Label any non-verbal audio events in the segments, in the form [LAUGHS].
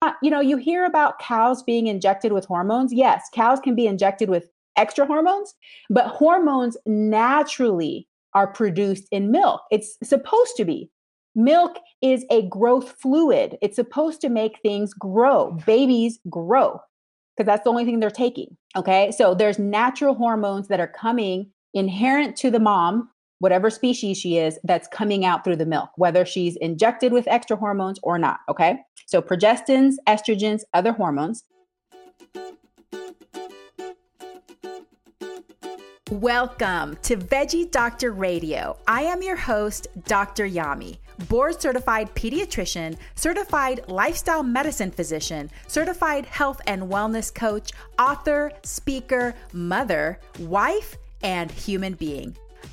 Uh, you know, you hear about cows being injected with hormones. Yes, cows can be injected with extra hormones, but hormones naturally are produced in milk. It's supposed to be. Milk is a growth fluid. It's supposed to make things grow. Mm. Babies grow because that's the only thing they're taking. Okay. So there's natural hormones that are coming inherent to the mom whatever species she is that's coming out through the milk, whether she's injected with extra hormones or not. Okay. So progestins, estrogens, other hormones. Welcome to Veggie Doctor Radio. I am your host, Dr. Yami, board certified pediatrician, certified lifestyle medicine physician, certified health and wellness coach, author, speaker, mother, wife, and human being.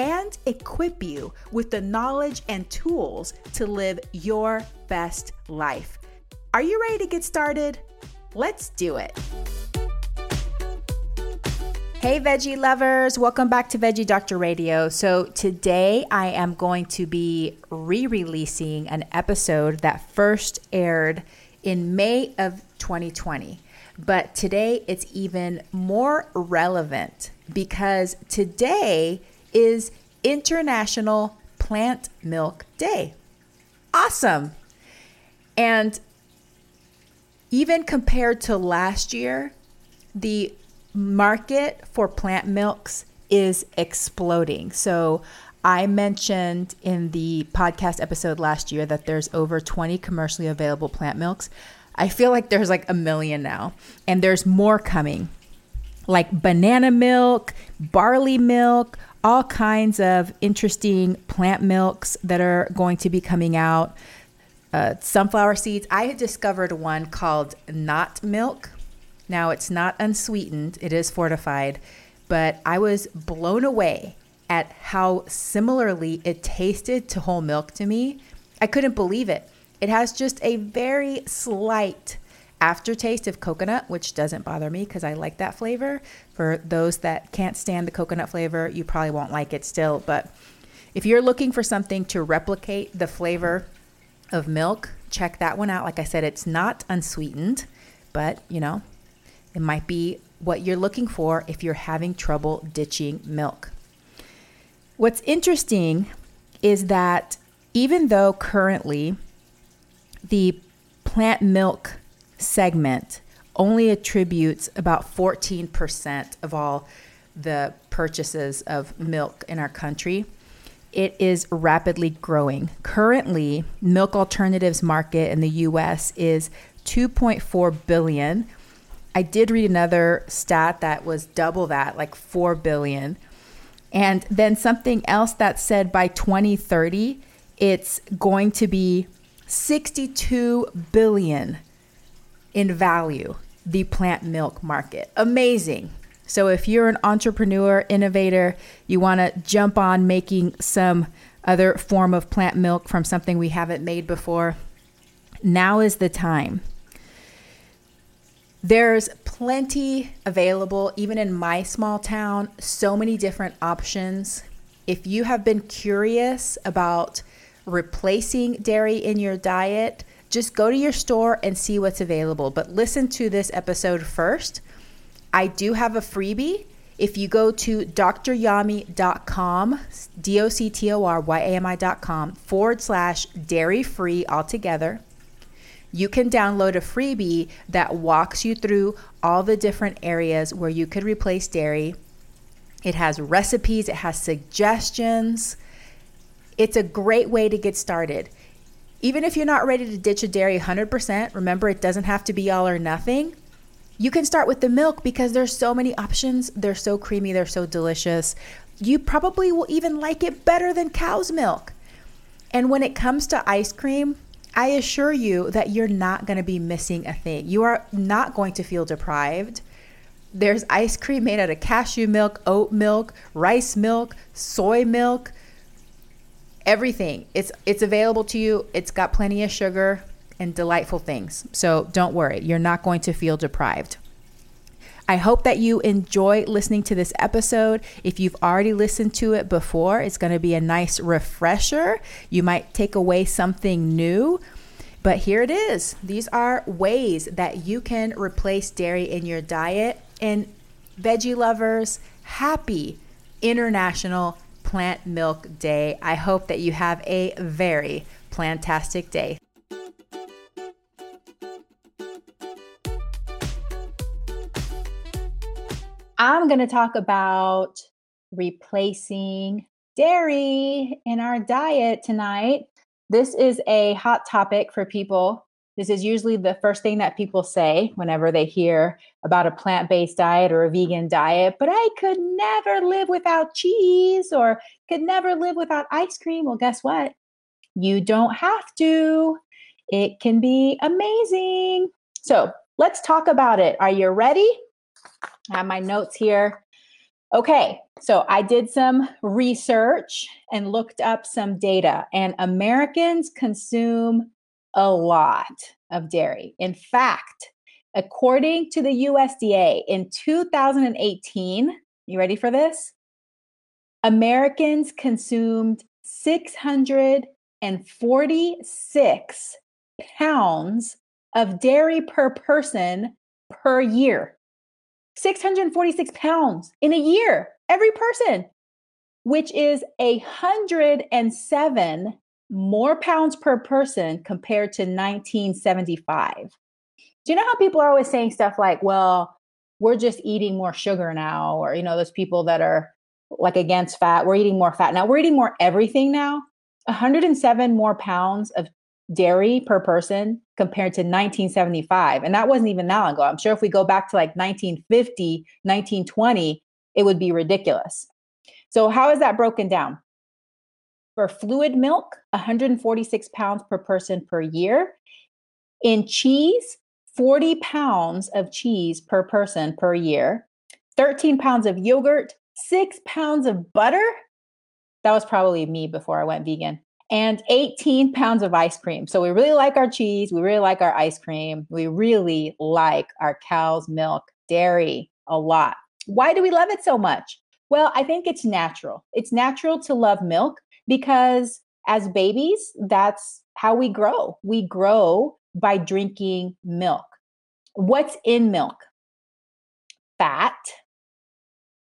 and equip you with the knowledge and tools to live your best life. Are you ready to get started? Let's do it. Hey, veggie lovers, welcome back to Veggie Doctor Radio. So, today I am going to be re releasing an episode that first aired in May of 2020. But today it's even more relevant because today is International Plant Milk Day. Awesome. And even compared to last year, the market for plant milks is exploding. So, I mentioned in the podcast episode last year that there's over 20 commercially available plant milks. I feel like there's like a million now, and there's more coming like banana milk, barley milk, all kinds of interesting plant milks that are going to be coming out. Uh, sunflower seeds. I had discovered one called Not Milk. Now, it's not unsweetened, it is fortified, but I was blown away at how similarly it tasted to whole milk to me. I couldn't believe it. It has just a very slight aftertaste of coconut, which doesn't bother me because I like that flavor. For those that can't stand the coconut flavor, you probably won't like it still. But if you're looking for something to replicate the flavor of milk, check that one out. Like I said, it's not unsweetened, but you know, it might be what you're looking for if you're having trouble ditching milk. What's interesting is that even though currently the plant milk segment only attributes about 14% of all the purchases of milk in our country. It is rapidly growing. Currently, milk alternatives market in the US is 2.4 billion I did read another stat that was double that, like 4 billion. And then something else that said by 2030, it's going to be 62 billion in value, the plant milk market. Amazing. So if you're an entrepreneur, innovator, you want to jump on making some other form of plant milk from something we haven't made before, now is the time. There's plenty available, even in my small town, so many different options. If you have been curious about replacing dairy in your diet, just go to your store and see what's available. But listen to this episode first. I do have a freebie. If you go to doctoryami.com, D O C T O R Y A M I.com forward slash dairy free altogether, you can download a freebie that walks you through all the different areas where you could replace dairy. It has recipes, it has suggestions. It's a great way to get started. Even if you're not ready to ditch a dairy 100%, remember it doesn't have to be all or nothing. You can start with the milk because there's so many options. They're so creamy, they're so delicious. You probably will even like it better than cow's milk. And when it comes to ice cream, I assure you that you're not going to be missing a thing. You are not going to feel deprived. There's ice cream made out of cashew milk, oat milk, rice milk, soy milk, everything. It's it's available to you. It's got plenty of sugar and delightful things. So don't worry, you're not going to feel deprived. I hope that you enjoy listening to this episode. If you've already listened to it before, it's going to be a nice refresher. You might take away something new. But here it is. These are ways that you can replace dairy in your diet. And veggie lovers, happy International Plant Milk Day. I hope that you have a very plantastic day. I'm going to talk about replacing dairy in our diet tonight. This is a hot topic for people. This is usually the first thing that people say whenever they hear about a plant based diet or a vegan diet. But I could never live without cheese or could never live without ice cream. Well, guess what? You don't have to. It can be amazing. So let's talk about it. Are you ready? I have my notes here. Okay, so I did some research and looked up some data, and Americans consume a lot of dairy. In fact, according to the USDA in 2018, you ready for this? Americans consumed 646 pounds of dairy per person per year. 646 pounds in a year, every person, which is a 107 more pounds per person compared to 1975. Do you know how people are always saying stuff like, well, we're just eating more sugar now, or, you know, those people that are like against fat, we're eating more fat now, we're eating more everything now. 107 more pounds of dairy per person compared to 1975. And that wasn't even that long ago. I'm sure if we go back to like 1950, 1920, it would be ridiculous. So, how is that broken down? For fluid milk, 146 pounds per person per year. In cheese, 40 pounds of cheese per person per year. 13 pounds of yogurt, six pounds of butter. That was probably me before I went vegan and 18 pounds of ice cream. So we really like our cheese. We really like our ice cream. We really like our cow's milk dairy a lot. Why do we love it so much? Well, I think it's natural. It's natural to love milk because as babies, that's how we grow. We grow by drinking milk. What's in milk? Fat,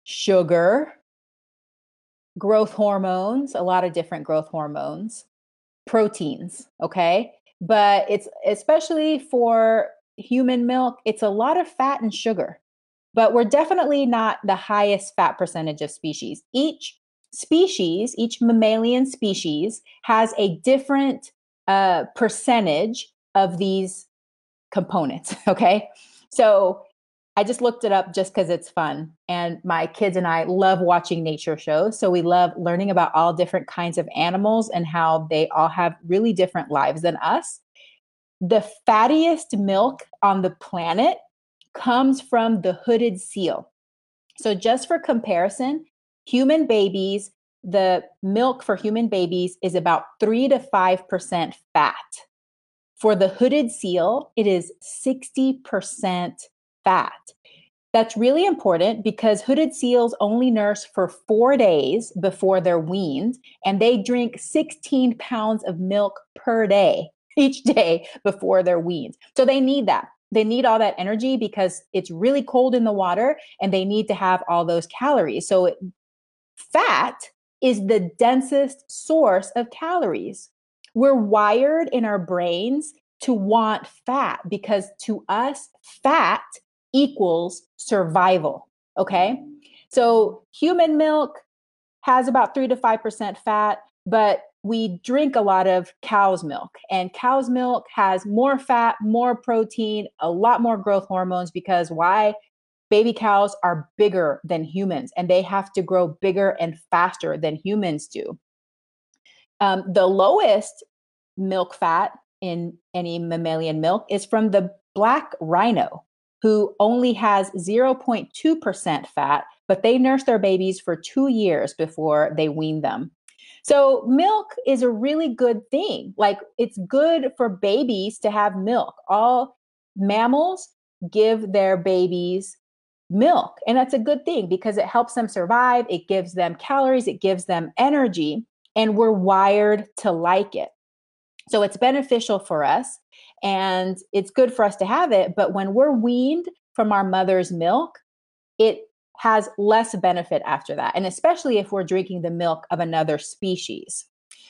sugar, growth hormones, a lot of different growth hormones, proteins, okay? But it's especially for human milk, it's a lot of fat and sugar. But we're definitely not the highest fat percentage of species. Each species, each mammalian species has a different uh, percentage of these components, [LAUGHS] okay? So I just looked it up just because it's fun. And my kids and I love watching nature shows. So we love learning about all different kinds of animals and how they all have really different lives than us. The fattiest milk on the planet comes from the hooded seal. So, just for comparison, human babies, the milk for human babies is about 3 to 5% fat. For the hooded seal, it is 60% fat. That's really important because hooded seals only nurse for four days before they're weaned, and they drink 16 pounds of milk per day [LAUGHS] each day before they're weaned. So they need that. They need all that energy because it's really cold in the water and they need to have all those calories. So fat is the densest source of calories. We're wired in our brains to want fat because to us, fat equals survival. Okay. So human milk has about three to 5% fat, but we drink a lot of cow's milk, and cow's milk has more fat, more protein, a lot more growth hormones because why? Baby cows are bigger than humans and they have to grow bigger and faster than humans do. Um, the lowest milk fat in any mammalian milk is from the black rhino who only has 0.2% fat, but they nurse their babies for two years before they wean them. So, milk is a really good thing. Like, it's good for babies to have milk. All mammals give their babies milk, and that's a good thing because it helps them survive, it gives them calories, it gives them energy, and we're wired to like it. So, it's beneficial for us and it's good for us to have it. But when we're weaned from our mother's milk, it has less benefit after that. And especially if we're drinking the milk of another species.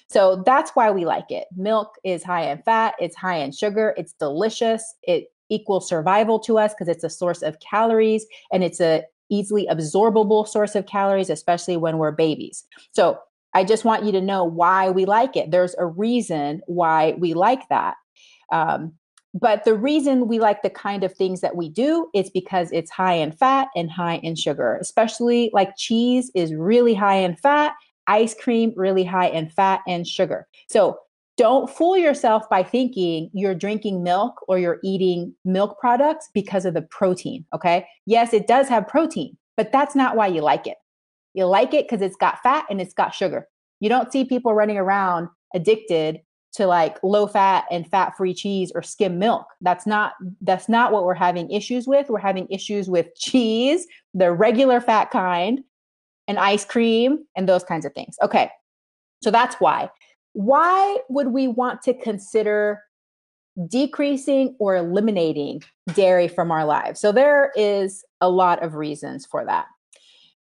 So that's why we like it. Milk is high in fat, it's high in sugar, it's delicious, it equals survival to us because it's a source of calories and it's a easily absorbable source of calories especially when we're babies. So I just want you to know why we like it. There's a reason why we like that. Um, but the reason we like the kind of things that we do is because it's high in fat and high in sugar, especially like cheese is really high in fat, ice cream really high in fat and sugar. So don't fool yourself by thinking you're drinking milk or you're eating milk products because of the protein. Okay. Yes, it does have protein, but that's not why you like it. You like it because it's got fat and it's got sugar. You don't see people running around addicted to like low fat and fat free cheese or skim milk that's not that's not what we're having issues with we're having issues with cheese the regular fat kind and ice cream and those kinds of things okay so that's why why would we want to consider decreasing or eliminating dairy from our lives? So there is a lot of reasons for that.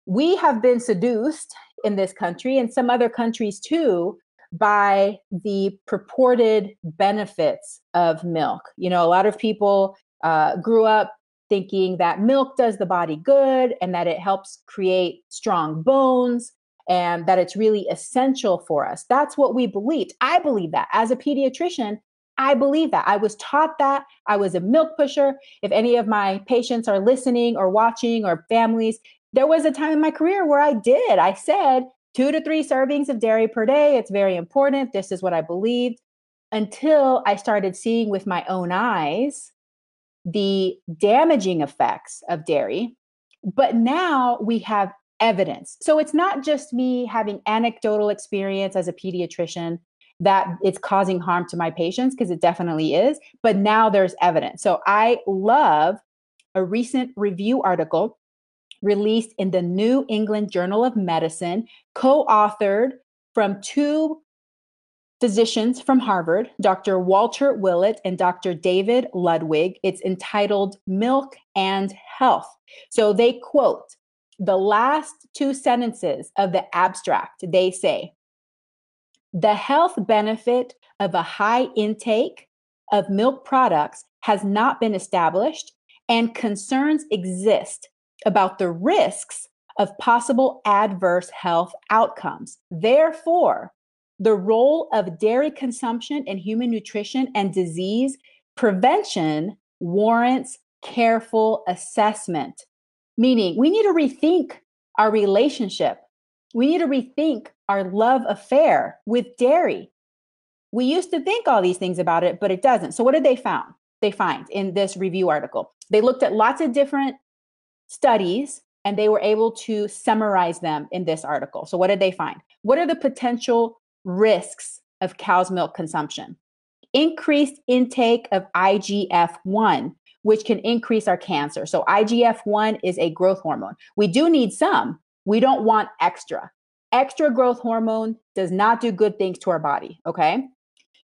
We have been seduced in this country and some other countries too by the purported benefits of milk. You know, a lot of people uh, grew up thinking that milk does the body good and that it helps create strong bones and that it's really essential for us. That's what we believed. I believe that as a pediatrician. I believe that. I was taught that. I was a milk pusher. If any of my patients are listening or watching or families, there was a time in my career where I did. I said, two to three servings of dairy per day. It's very important. This is what I believed until I started seeing with my own eyes the damaging effects of dairy. But now we have evidence. So it's not just me having anecdotal experience as a pediatrician that it's causing harm to my patients, because it definitely is. But now there's evidence. So I love a recent review article released in the New England Journal of Medicine, co authored from two physicians from Harvard, Dr. Walter Willett and Dr. David Ludwig. It's entitled Milk and Health. So they quote the last two sentences of the abstract. They say, the health benefit of a high intake of milk products has not been established, and concerns exist about the risks of possible adverse health outcomes. Therefore, the role of dairy consumption in human nutrition and disease prevention warrants careful assessment, meaning we need to rethink our relationship. We need to rethink our love affair with dairy. We used to think all these things about it, but it doesn't. So, what did they found? They find in this review article. They looked at lots of different studies and they were able to summarize them in this article. So, what did they find? What are the potential risks of cow's milk consumption? Increased intake of IGF 1, which can increase our cancer. So, IGF 1 is a growth hormone. We do need some, we don't want extra. Extra growth hormone does not do good things to our body, okay?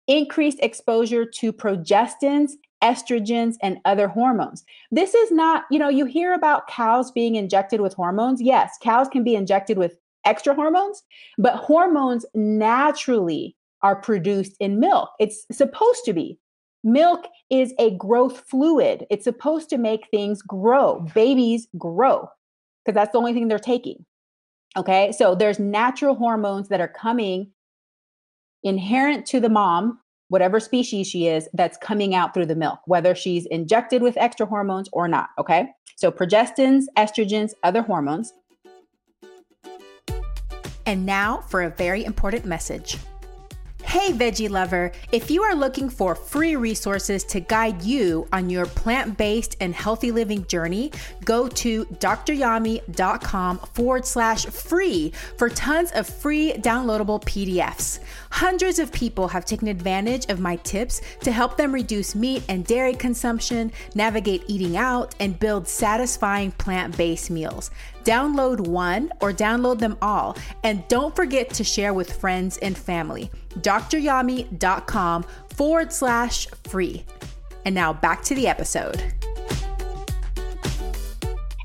Increased exposure to progestins estrogens and other hormones. This is not, you know, you hear about cows being injected with hormones. Yes, cows can be injected with extra hormones, but hormones naturally are produced in milk. It's supposed to be. Milk is a growth fluid. It's supposed to make things grow. Mm. Babies grow because that's the only thing they're taking. Okay, so there's natural hormones that are coming inherent to the mom whatever species she is, that's coming out through the milk, whether she's injected with extra hormones or not. Okay. So, progestins, estrogens, other hormones. And now for a very important message. Hey, veggie lover, if you are looking for free resources to guide you on your plant based and healthy living journey, go to dryami.com forward slash free for tons of free downloadable PDFs. Hundreds of people have taken advantage of my tips to help them reduce meat and dairy consumption, navigate eating out, and build satisfying plant based meals. Download one or download them all, and don't forget to share with friends and family. dryami.com forward slash free. And now back to the episode.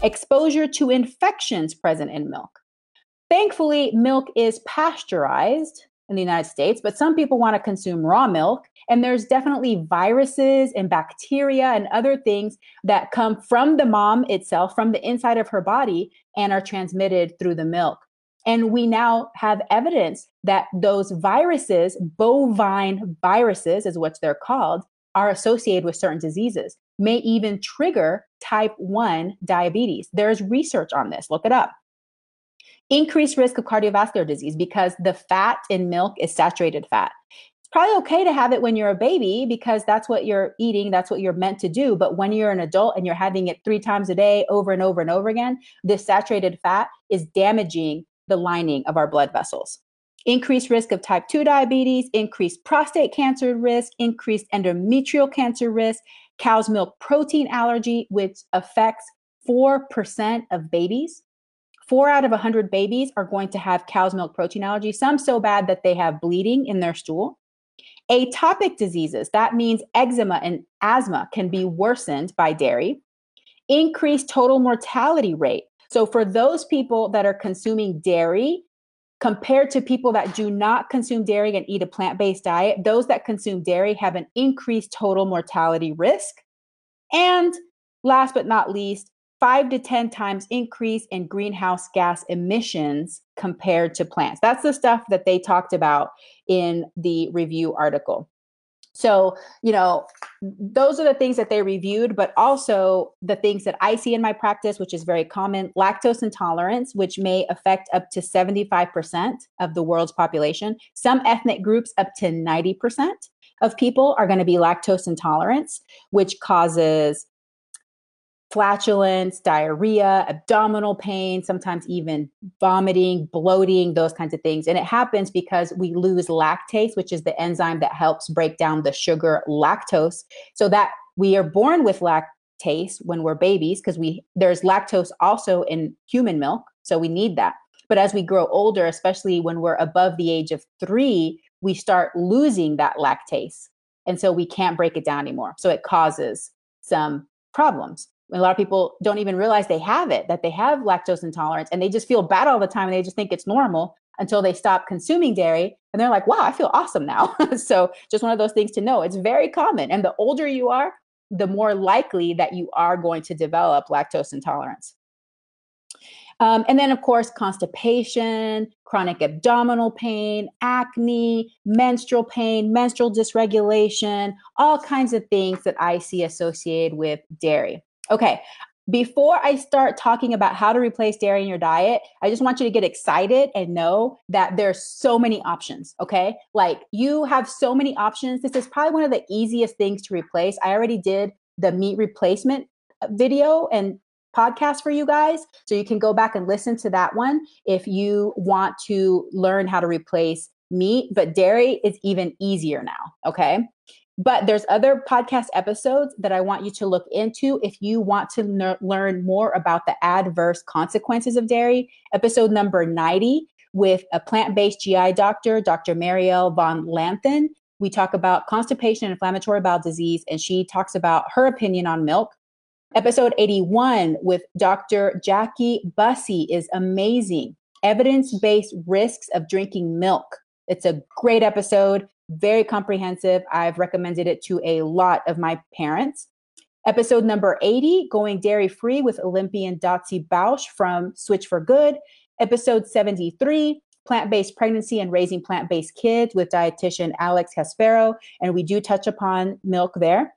Exposure to infections present in milk. Thankfully, milk is pasteurized in the United States, but some people want to consume raw milk. And there's definitely viruses and bacteria and other things that come from the mom itself, from the inside of her body, and are transmitted through the milk. And we now have evidence that those viruses, bovine viruses is what they're called, are associated with certain diseases, may even trigger type 1 diabetes. There's research on this. Look it up increased risk of cardiovascular disease because the fat in milk is saturated fat. It's probably okay to have it when you're a baby because that's what you're eating, that's what you're meant to do. But when you're an adult and you're having it three times a day over and over and over again, this saturated fat is damaging the lining of our blood vessels. Increased risk of type 2 diabetes, increased prostate cancer risk, increased endometrial cancer risk, cow's milk protein allergy, which affects 4% of babies four out of 100 babies are going to have cow's milk protein allergy, some so bad that they have bleeding in their stool. Atopic diseases, that means eczema and asthma, can be worsened by dairy. Increased total mortality rate. So, for those people that are consuming dairy, compared to people that do not consume dairy and eat a plant based diet, those that consume dairy have an increased total mortality risk. And last but not least, five to 10 times increase in greenhouse gas emissions compared to plants. That's the stuff that they talked about in the review article. So, you know, those are the things that they reviewed, but also the things that I see in my practice, which is very common lactose intolerance, which may affect up to 75% of the world's population. Some ethnic groups, up to 90% of people, are going to be lactose intolerance, which causes flatulence, diarrhea, abdominal pain, sometimes even vomiting, bloating, those kinds of things. And it happens because we lose lactase, which is the enzyme that helps break down the sugar lactose. So that we are born with lactase when we're babies because we there's lactose also in human milk, so we need that. But as we grow older, especially when we're above the age of 3, we start losing that lactase. And so we can't break it down anymore. So it causes some problems a lot of people don't even realize they have it, that they have lactose intolerance, and they just feel bad all the time and they just think it's normal until they stop consuming dairy. And they're like, wow, I feel awesome now. [LAUGHS] so, just one of those things to know. It's very common. And the older you are, the more likely that you are going to develop lactose intolerance. Um, and then, of course, constipation, chronic abdominal pain, acne, menstrual pain, menstrual dysregulation, all kinds of things that I see associated with dairy. Okay, before I start talking about how to replace dairy in your diet, I just want you to get excited and know that there's so many options. Okay. Like you have so many options. This is probably one of the easiest things to replace. I already did the meat replacement uh, video and podcast for you guys. So you can go back and listen to that one if you want to learn how to replace meat. But dairy is even easier now. Okay. But there's other podcast episodes that I want you to look into if you want to learn more about the adverse consequences of dairy. Episode number 90 with a plant based GI doctor, Dr. Marielle von Lanthen. We talk about constipation and inflammatory bowel disease, and she talks about her opinion on milk. Episode 81 with Dr. Jackie Bussey is amazing. Evidence based risks of drinking milk. It's a great episode very comprehensive. I've recommended it to a lot of my parents. Episode number 80, Going Dairy Free with Olympian Dotsie Bausch from Switch for Good. Episode 73, Plant Based Pregnancy and Raising Plant Based Kids with dietitian Alex Caspero. And we do touch upon milk there.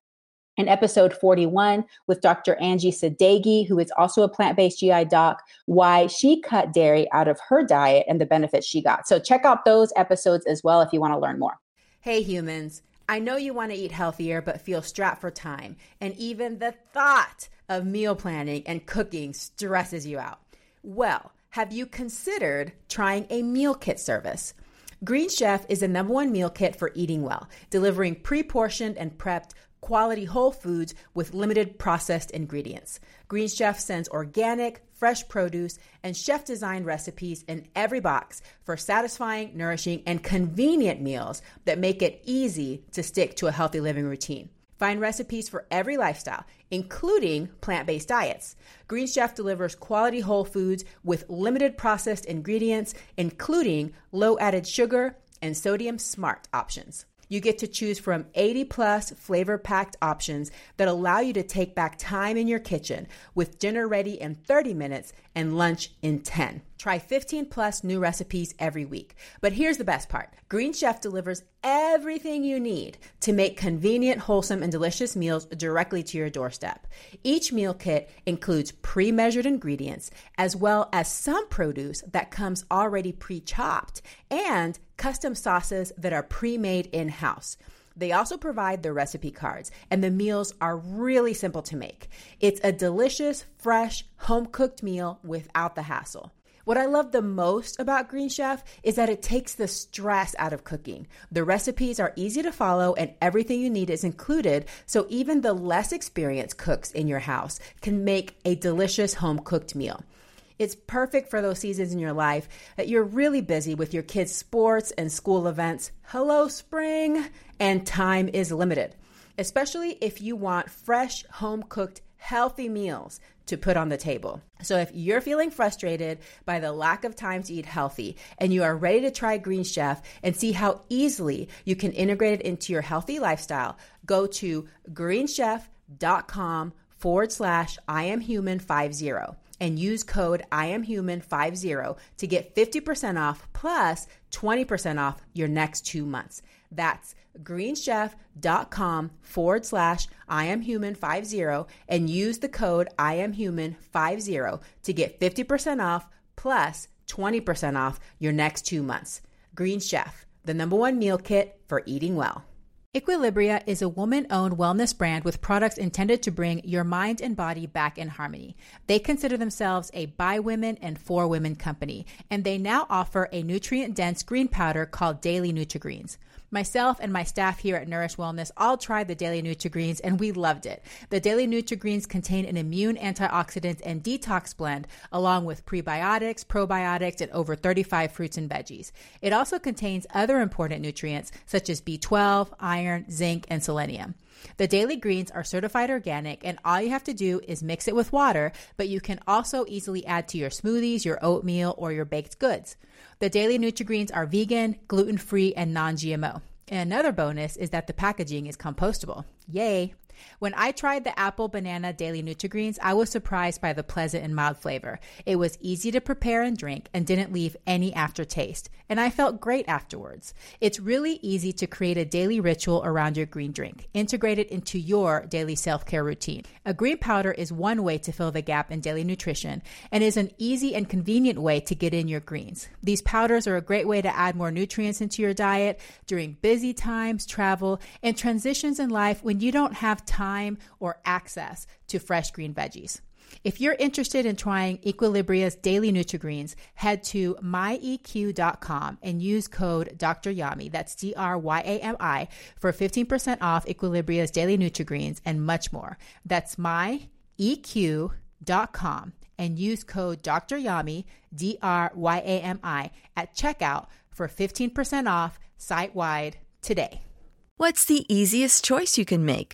And episode 41 with Dr. Angie Sadeghi, who is also a plant based GI doc, why she cut dairy out of her diet and the benefits she got. So check out those episodes as well if you want to learn more. Hey humans, I know you want to eat healthier but feel strapped for time, and even the thought of meal planning and cooking stresses you out. Well, have you considered trying a meal kit service? Green Chef is the number one meal kit for eating well, delivering pre portioned and prepped quality whole foods with limited processed ingredients. Green Chef sends organic, fresh produce, and chef designed recipes in every box for satisfying, nourishing, and convenient meals that make it easy to stick to a healthy living routine. Find recipes for every lifestyle, including plant based diets. Green Chef delivers quality whole foods with limited processed ingredients, including low added sugar and sodium smart options you get to choose from 80 plus flavor packed options that allow you to take back time in your kitchen with dinner ready in 30 minutes and lunch in 10. Try 15 plus new recipes every week. But here's the best part Green Chef delivers everything you need to make convenient, wholesome, and delicious meals directly to your doorstep. Each meal kit includes pre measured ingredients, as well as some produce that comes already pre chopped, and custom sauces that are pre made in house. They also provide the recipe cards, and the meals are really simple to make. It's a delicious, fresh, home cooked meal without the hassle. What I love the most about Green Chef is that it takes the stress out of cooking. The recipes are easy to follow and everything you need is included, so even the less experienced cooks in your house can make a delicious home cooked meal. It's perfect for those seasons in your life that you're really busy with your kids' sports and school events. Hello, spring! And time is limited, especially if you want fresh, home cooked, healthy meals to put on the table. So if you're feeling frustrated by the lack of time to eat healthy and you are ready to try Green Chef and see how easily you can integrate it into your healthy lifestyle, go to greenchef.com forward slash I am human 50 and use code I am human 50 to get 50% off plus 20% off your next two months. That's greenchef.com forward slash I am human 50 and use the code I am human 50 to get 50% off plus 20% off your next two months. Green Chef, the number one meal kit for eating well. Equilibria is a woman owned wellness brand with products intended to bring your mind and body back in harmony. They consider themselves a by women and for women company, and they now offer a nutrient dense green powder called Daily Nutri-Greens. Myself and my staff here at Nourish Wellness all tried the Daily Nutri-Greens and we loved it. The Daily Nutri-Greens contain an immune antioxidant and detox blend along with prebiotics, probiotics, and over 35 fruits and veggies. It also contains other important nutrients such as B12, iron, zinc, and selenium. The daily greens are certified organic, and all you have to do is mix it with water, but you can also easily add to your smoothies, your oatmeal, or your baked goods. The daily Nutri-Greens are vegan, gluten-free, and non-GMO. And another bonus is that the packaging is compostable. Yay! When I tried the apple banana daily Nutri-Greens, I was surprised by the pleasant and mild flavor. It was easy to prepare and drink and didn't leave any aftertaste, and I felt great afterwards. It's really easy to create a daily ritual around your green drink. Integrate it into your daily self-care routine. A green powder is one way to fill the gap in daily nutrition and is an easy and convenient way to get in your greens. These powders are a great way to add more nutrients into your diet during busy times, travel, and transitions in life when you don't have time or access to fresh green veggies. If you're interested in trying Equilibria's daily Nutri-Greens, head to myeq.com and use code Dr. Yami, that's D-R-Y-A-M-I, for 15% off Equilibria's daily Nutri-Greens and much more. That's myeq.com and use code Dr. Yami, D-R-Y-A-M-I, at checkout for 15% off site-wide today. What's the easiest choice you can make?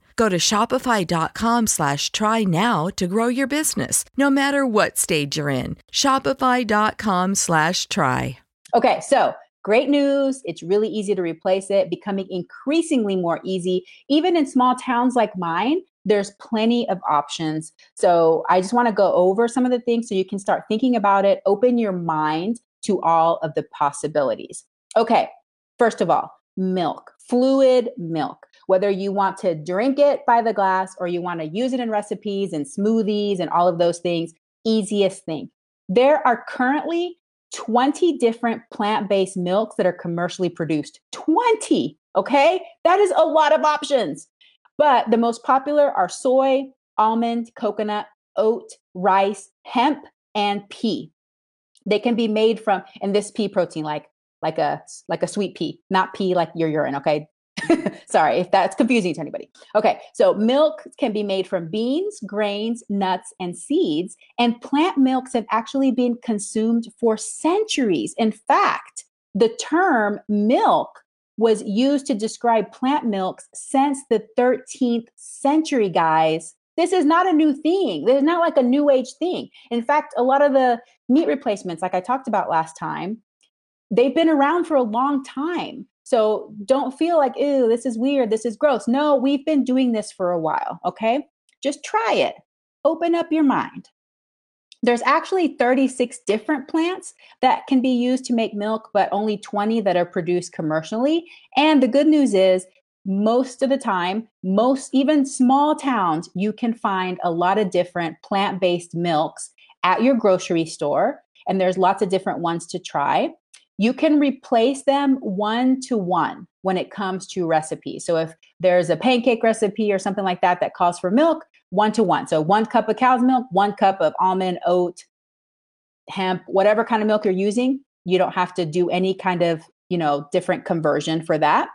Go to shopify.com slash try now to grow your business, no matter what stage you're in. Shopify.com slash try. Okay, so great news. It's really easy to replace it, becoming increasingly more easy. Even in small towns like mine, there's plenty of options. So I just want to go over some of the things so you can start thinking about it, open your mind to all of the possibilities. Okay, first of all, milk, fluid milk. Whether you want to drink it by the glass or you want to use it in recipes and smoothies and all of those things, easiest thing. There are currently 20 different plant based milks that are commercially produced. 20. Okay. That is a lot of options. But the most popular are soy, almond, coconut, oat, rice, hemp, and pea. They can be made from, and this pea protein, like like a like a sweet pea, not pea like your urine. Okay, [LAUGHS] Sorry if that's confusing to anybody. Okay, so milk can be made from beans, grains, nuts, and seeds, and plant milks have actually been consumed for centuries. In fact, the term milk was used to describe plant milks since the 13th century, guys. This is not a new thing. This is not like a new age thing. In fact, a lot of the meat replacements, like I talked about last time, they've been around for a long time. So don't feel like, ew, this is weird, this is gross. No, we've been doing this for a while, okay? Just try it. Open up your mind. There's actually 36 different plants that can be used to make milk, but only 20 that are produced commercially. And the good news is, most of the time, most even small towns, you can find a lot of different plant based milks at your grocery store. And there's lots of different ones to try you can replace them one to one when it comes to recipes. So if there's a pancake recipe or something like that that calls for milk, one to one. So one cup of cow's milk, one cup of almond, oat, hemp, whatever kind of milk you're using, you don't have to do any kind of, you know, different conversion for that.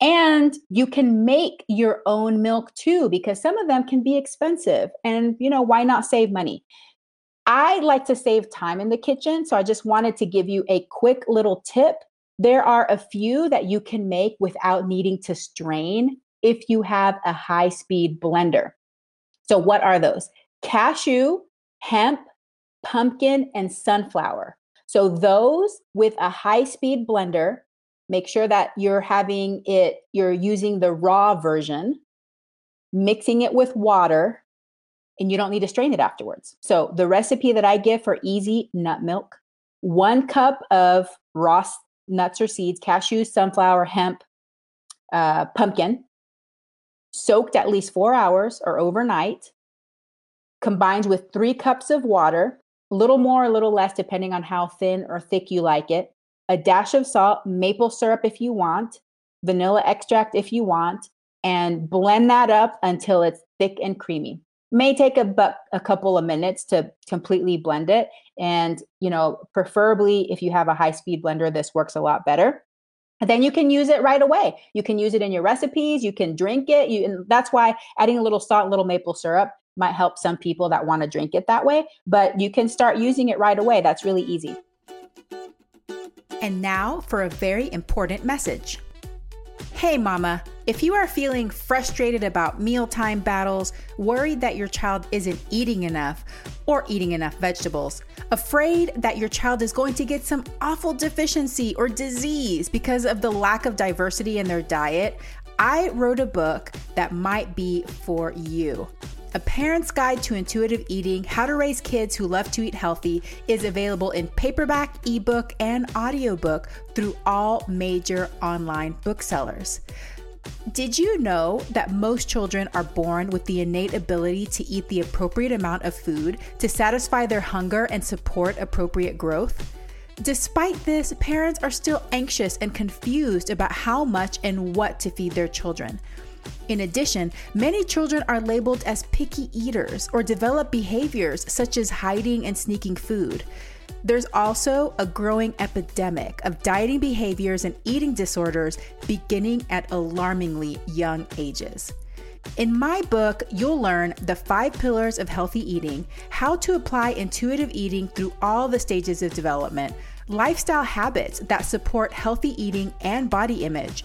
And you can make your own milk too because some of them can be expensive and you know, why not save money? I like to save time in the kitchen. So I just wanted to give you a quick little tip. There are a few that you can make without needing to strain if you have a high speed blender. So, what are those? Cashew, hemp, pumpkin, and sunflower. So, those with a high speed blender, make sure that you're having it, you're using the raw version, mixing it with water and you don't need to strain it afterwards. So the recipe that I give for easy nut milk, one cup of raw nuts or seeds, cashews, sunflower, hemp, uh, pumpkin, soaked at least four hours or overnight, combined with three cups of water, a little more, a little less, depending on how thin or thick you like it, a dash of salt, maple syrup if you want, vanilla extract if you want, and blend that up until it's thick and creamy. May take a, bu- a couple of minutes to completely blend it. And, you know, preferably if you have a high speed blender, this works a lot better. And then you can use it right away. You can use it in your recipes. You can drink it. You, and that's why adding a little salt, little maple syrup might help some people that want to drink it that way. But you can start using it right away. That's really easy. And now for a very important message. Hey, mama, if you are feeling frustrated about mealtime battles, worried that your child isn't eating enough or eating enough vegetables, afraid that your child is going to get some awful deficiency or disease because of the lack of diversity in their diet, I wrote a book that might be for you. A Parent's Guide to Intuitive Eating How to Raise Kids Who Love to Eat Healthy is available in paperback, ebook, and audiobook through all major online booksellers. Did you know that most children are born with the innate ability to eat the appropriate amount of food to satisfy their hunger and support appropriate growth? Despite this, parents are still anxious and confused about how much and what to feed their children. In addition, many children are labeled as picky eaters or develop behaviors such as hiding and sneaking food. There's also a growing epidemic of dieting behaviors and eating disorders beginning at alarmingly young ages. In my book, you'll learn the five pillars of healthy eating, how to apply intuitive eating through all the stages of development, lifestyle habits that support healthy eating and body image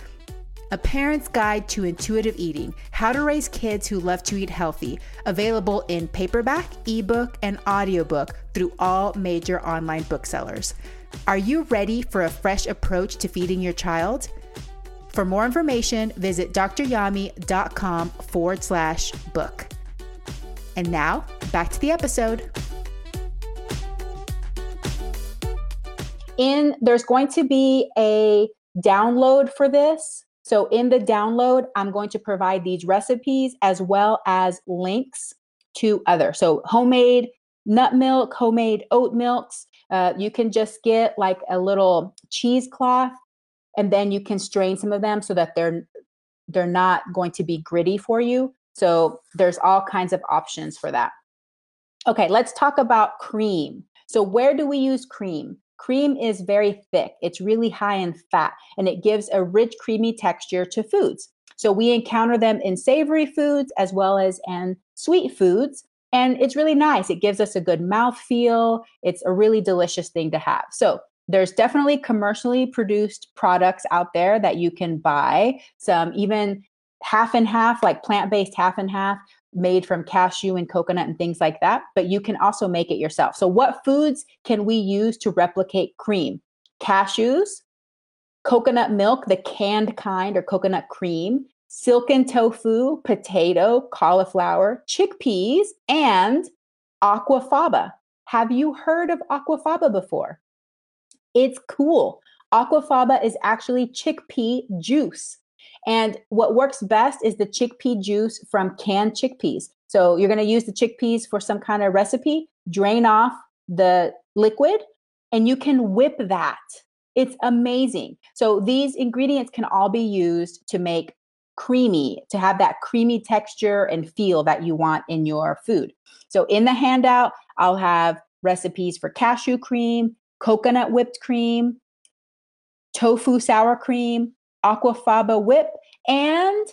A Parent's Guide to Intuitive Eating How to Raise Kids Who Love to Eat Healthy, available in paperback, ebook, and audiobook through all major online booksellers. Are you ready for a fresh approach to feeding your child? For more information, visit dryami.com forward slash book. And now, back to the episode. In there's going to be a download for this so in the download, I'm going to provide these recipes as well as links to other. So homemade nut milk, homemade oat milks. Uh, you can just get like a little cheesecloth and then you can strain some of them so that they're they're not going to be gritty for you. So there's all kinds of options for that. Okay, let's talk about cream. So where do we use cream? Cream is very thick, it's really high in fat, and it gives a rich, creamy texture to foods. So we encounter them in savory foods as well as in sweet foods. And it's really nice. It gives us a good mouth feel. It's a really delicious thing to have. So there's definitely commercially produced products out there that you can buy. Some even half and half, like plant based half and half made from cashew and coconut and things like that, but you can also make it yourself. So, what foods can we use to replicate cream? Cashews, coconut milk, the canned kind or coconut cream, silken tofu, potato, cauliflower, chickpeas, and aquafaba. Have you heard of aquafaba before? It's cool. Aquafaba is actually chickpea juice. And what works best is the chickpea juice from canned chickpeas. So you're going to use the chickpeas for some kind of recipe, drain off the liquid, and you can whip that. It's amazing. So these ingredients can all be used to make creamy, to have that creamy texture and feel that you want in your food. So in the handout, I'll have recipes for cashew cream, coconut whipped cream, tofu sour cream, aquafaba whip, and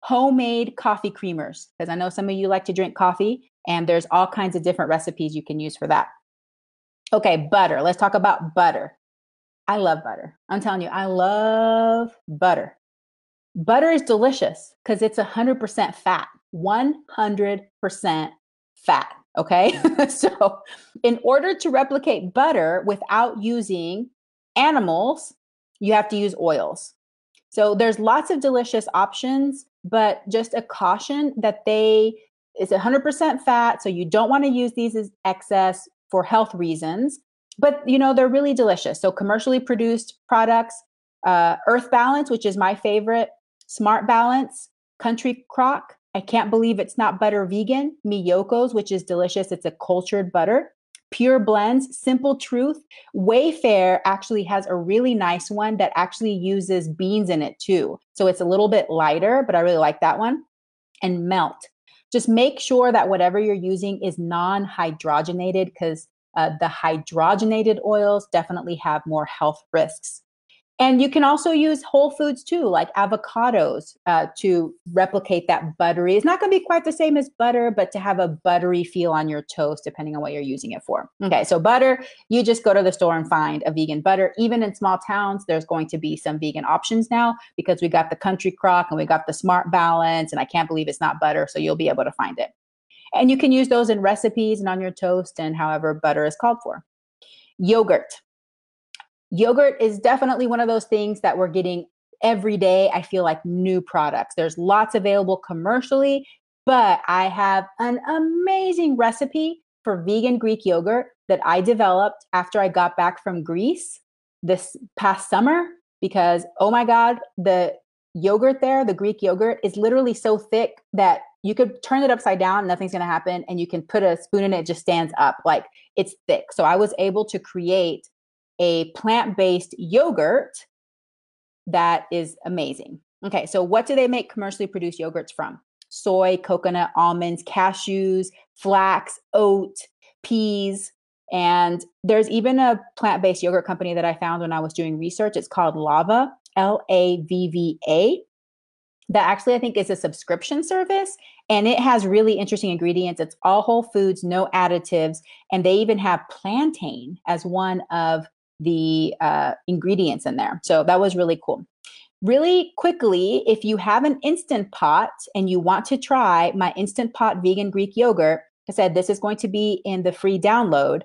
homemade coffee creamers. Because I know some of you like to drink coffee, and there's all kinds of different recipes you can use for that. Okay, butter. Let's talk about butter. I love butter. I'm telling you, I love butter. Butter is delicious because it's 100% fat, 100% fat. Okay. [LAUGHS] so, in order to replicate butter without using animals, you have to use oils. So there's lots of delicious options, but just a caution that they it's 100% fat, so you don't want to use these as excess. for health reasons, but you know, they're really delicious. So commercially produced products, uh, Earth Balance, which is my favorite, Smart Balance, Country Crock. I can't believe it's not butter vegan. Miyoko's, which is delicious. It's a cultured butter. Pure Blends, Simple Truth. WayFare actually has a really nice one that actually uses beans in it too. So it's a little bit lighter, but I really like that one. And Melt. Just make sure that whatever you're using is non hydrogenated because uh, the hydrogenated oils definitely have more health risks. And you can also use whole foods too, like avocados, uh, to replicate that buttery. It's not going to be quite the same as butter, but to have a buttery feel on your toast, depending on what you're using it for. Okay, so butter, you just go to the store and find a vegan butter. Even in small towns, there's going to be some vegan options now because we got the Country Crock and we got the Smart Balance, and I can't believe it's not butter, so you'll be able to find it. And you can use those in recipes and on your toast and however butter is called for. Yogurt yogurt is definitely one of those things that we're getting every day. I feel like new products. There's lots available commercially, but I have an amazing recipe for vegan Greek yogurt that I developed after I got back from Greece this past summer because oh my god, the yogurt there, the Greek yogurt is literally so thick that you could turn it upside down, nothing's going to happen and you can put a spoon in it, it just stands up. Like it's thick. So I was able to create a plant based yogurt that is amazing. Okay, so what do they make commercially produced yogurts from? Soy, coconut, almonds, cashews, flax, oat, peas. And there's even a plant based yogurt company that I found when I was doing research. It's called Lavva, L A V V A. That actually, I think, is a subscription service and it has really interesting ingredients. It's all whole foods, no additives. And they even have plantain as one of the uh, ingredients in there. So that was really cool. Really quickly, if you have an instant pot and you want to try my instant pot vegan Greek yogurt, I said this is going to be in the free download.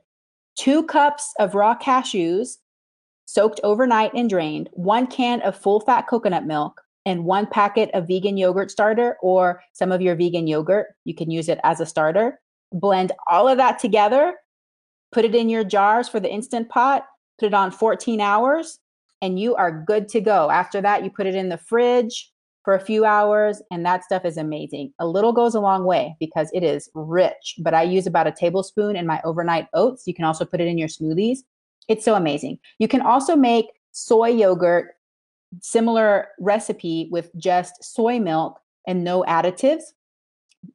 Two cups of raw cashews soaked overnight and drained, one can of full fat coconut milk, and one packet of vegan yogurt starter or some of your vegan yogurt. You can use it as a starter. Blend all of that together, put it in your jars for the instant pot, put it on 14 hours, and you are good to go. After that, you put it in the fridge for a few hours, and that stuff is amazing. A little goes a long way because it is rich, but I use about a tablespoon in my overnight oats. You can also put it in your smoothies. It's so amazing. You can also make soy yogurt, similar recipe with just soy milk and no additives.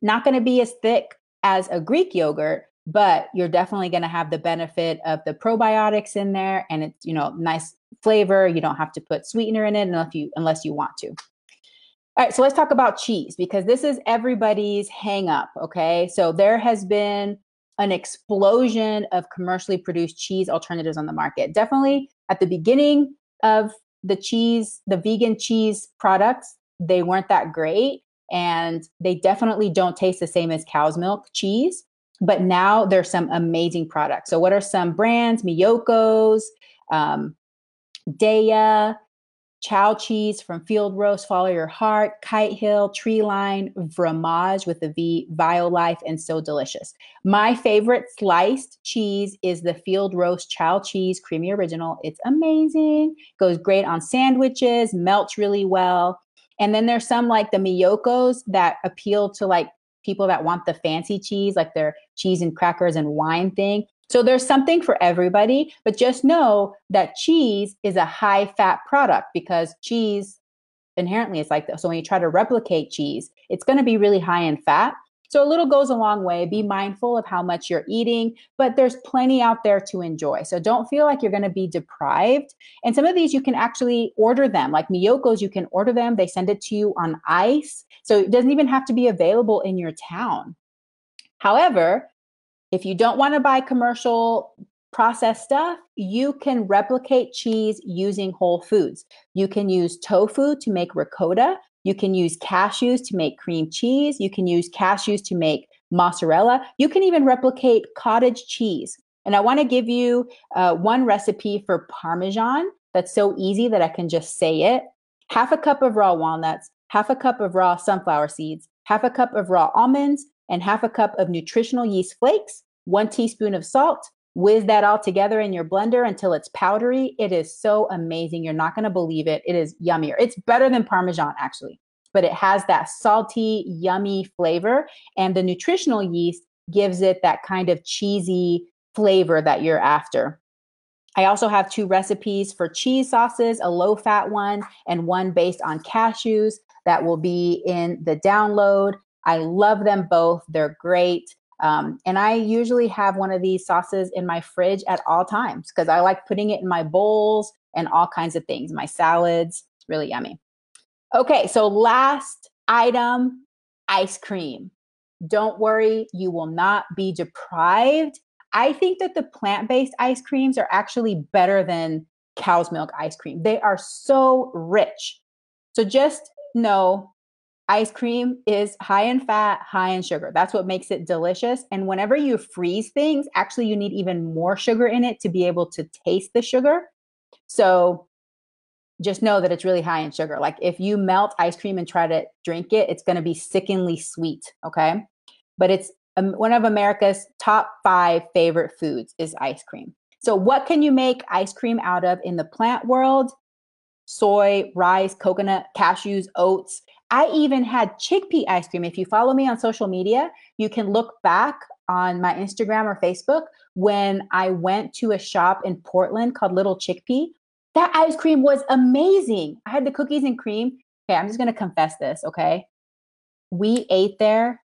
Not going to be as thick as a Greek yogurt, but you're definitely going to have the benefit of the probiotics in there and it's you know nice flavor you don't have to put sweetener in it unless you unless you want to. All right so let's talk about cheese because this is everybody's hang up okay? So there has been an explosion of commercially produced cheese alternatives on the market. Definitely at the beginning of the cheese the vegan cheese products they weren't that great and they definitely don't taste the same as cow's milk cheese but now there's some amazing products. So, what are some brands? Miyoko's, um, Daiya, Chao Cheese from Field Roast, Follow Your Heart, Kite Hill, Tree Line, Fromage with the V, Violife, and So Delicious. My favorite sliced cheese is the Field Roast Chao Cheese Creamy Original. It's amazing. Goes great on sandwiches, melts really well. And then there's some like the Miyoko's that appeal to like people that want the fancy cheese, like their cheese and crackers and wine thing. So there's something for everybody, but just know that cheese is a high fat product because cheese inherently is like that. So when you try to replicate cheese, it's going to be really high in fat. So a little goes a long way. Be mindful of how much you're eating, but there's plenty out there to enjoy. So don't feel like you're going to be deprived. And some of these you can actually order them. Like Miyoko's, you can order them. They send it to you on ice. So it doesn't even have to be available in your town. However, if you don't want to buy commercial processed stuff, you can replicate cheese using whole foods. You can use tofu to make ricotta. You can use cashews to make cream cheese. You can use cashews to make mozzarella. You can even replicate cottage cheese. And I want to give you uh, one recipe for Parmesan that's so easy that I can just say it. Half a cup of raw walnuts, half a cup of raw sunflower seeds, half a cup of raw almonds, and half a cup of nutritional yeast flakes, one teaspoon of salt, whiz that all together in your blender until it's powdery. It is so amazing. You're not going to believe it. It is yummier. It's better than Parmesan, actually, but it has that salty, yummy flavor. And the nutritional yeast gives it that kind of cheesy flavor that you're after. I also have two recipes for cheese sauces a low fat one and one based on cashews that will be in the download. I love them both. They're great. Um, and I usually have one of these sauces in my fridge at all times because I like putting it in my bowls and all kinds of things, my salads. It's really yummy. Okay, so last item ice cream. Don't worry, you will not be deprived. I think that the plant based ice creams are actually better than cow's milk ice cream. They are so rich. So just know ice cream is high in fat, high in sugar. That's what makes it delicious. And whenever you freeze things, actually, you need even more sugar in it to be able to taste the sugar. So just know that it's really high in sugar. Like if you melt ice cream and try to drink it, it's going to be sickeningly sweet. Okay. But it's um, one of America's top five favorite foods is ice cream. So, what can you make ice cream out of in the plant world? Soy, rice, coconut, cashews, oats. I even had chickpea ice cream. If you follow me on social media, you can look back on my Instagram or Facebook when I went to a shop in Portland called Little Chickpea. That ice cream was amazing. I had the cookies and cream. Okay, I'm just going to confess this, okay? We ate there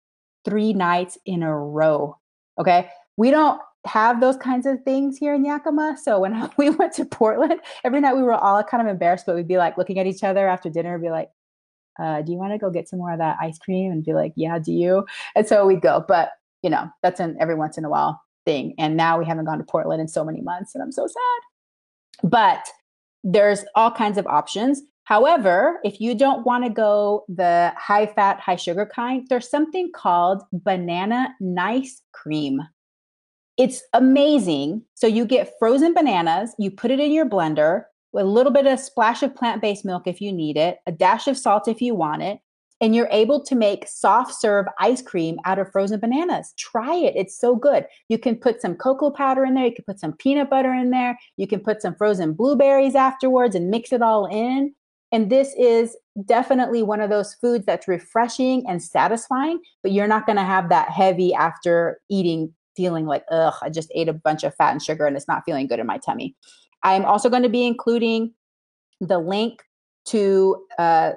three nights in a row. Okay. We don't have those kinds of things here in Yakima. So when [LAUGHS] we went to Portland, every night we were all kind of embarrassed, but we'd be like looking at each other after dinner and be like, uh, do you want to go get some more of that ice cream? And be like, yeah, do you? And so we'd go. But, you know, that's an every once in a while thing. And now we haven't gone to Portland in so many months and I'm so sad. But there's all kinds of options. However, if you don't want to go the high fat, high sugar kind, there's something called banana nice cream. It's amazing. So you get frozen bananas, you put it in your blender a little bit of splash of plant based milk if you need it, a dash of salt if you want it, and you're able to make soft serve ice cream out of frozen bananas. Try it. It's so good. You can put some cocoa powder in there, you can put some peanut butter in there, you can put some frozen blueberries afterwards and mix it all in. And this is definitely one of those foods that's refreshing and satisfying, but you're not going to have that heavy after eating feeling like, ugh, I just ate a bunch of fat and sugar and it's not feeling good in my tummy. I'm also going to be including the link to uh,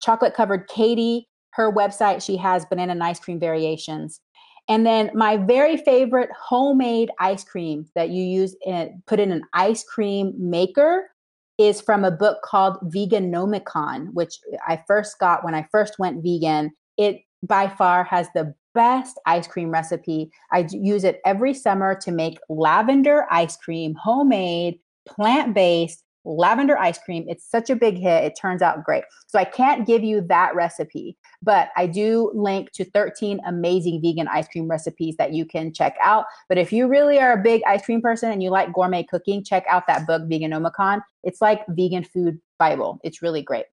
chocolate covered Katie, her website. She has banana and ice cream variations. And then my very favorite homemade ice cream that you use in, put in an ice cream maker is from a book called Veganomicon, which I first got when I first went vegan. It by far has the best ice cream recipe. I use it every summer to make lavender ice cream, homemade, plant based, lavender ice cream. It's such a big hit. It turns out great. So I can't give you that recipe, but I do link to 13 amazing vegan ice cream recipes that you can check out. But if you really are a big ice cream person and you like gourmet cooking, check out that book, Veganomicon. It's like vegan food Bible. It's really great.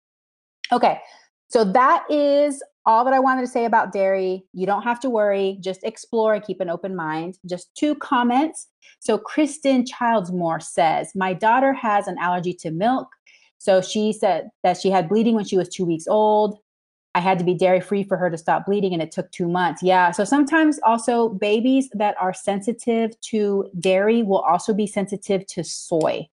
Okay. So that is all that I wanted to say about dairy. You don't have to worry. Just explore and keep an open mind. Just two comments. So, Kristen Childsmore says, My daughter has an allergy to milk. So, she said that she had bleeding when she was two weeks old. I had to be dairy free for her to stop bleeding, and it took two months. Yeah. So, sometimes also babies that are sensitive to dairy will also be sensitive to soy.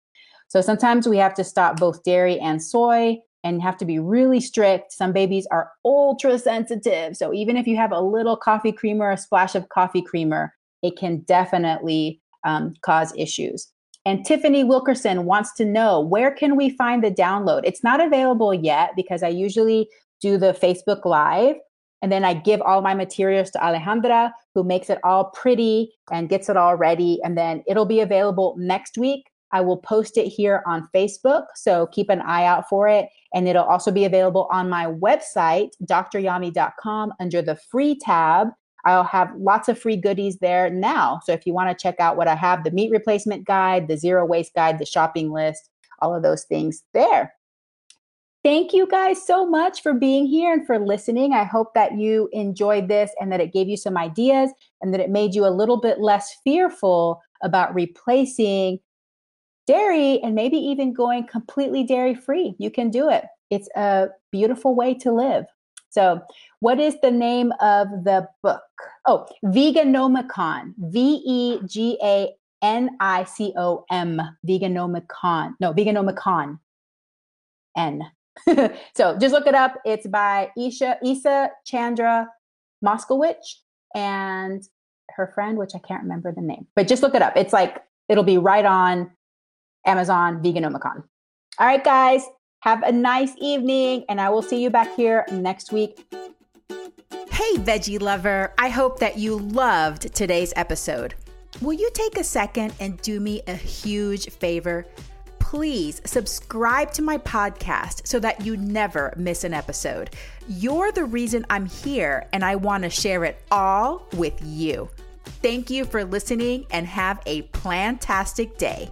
So, sometimes we have to stop both dairy and soy and have to be really strict. Some babies are ultra sensitive. So even if you have a little coffee creamer, a splash of coffee creamer, it can definitely um, cause issues. And Tiffany Wilkerson wants to know where can we find the download? It's not available yet because I usually do the Facebook Live and then I give all my materials to Alejandra, who makes it all pretty and gets it all ready. And then it'll be available next week. I will post it here on Facebook. So keep an eye out for it. And it'll also be available on my website, dryami.com, under the free tab. I'll have lots of free goodies there now. So if you want to check out what I have, the meat replacement guide, the zero waste guide, the shopping list, all of those things there. Thank you guys so much for being here and for listening. I hope that you enjoyed this and that it gave you some ideas and that it made you a little bit less fearful about replacing dairy and maybe even going completely dairy free. You can do it. It's a beautiful way to live. So, what is the name of the book? Oh, Veganomicon. V E G A N I C O M. Veganomicon. No, Veganomicon. N. [LAUGHS] so just look it up. It's by Isha Isa Chandra Moskowitz and her friend, which I can't remember the name. But just look it up. It's like it'll be right on Amazon Veganomicon. All right, guys. Have a nice evening, and I will see you back here next week. Hey, veggie lover. I hope that you loved today's episode. Will you take a second and do me a huge favor? Please subscribe to my podcast so that you never miss an episode. You're the reason I'm here, and I want to share it all with you. Thank you for listening and have a plantastic day.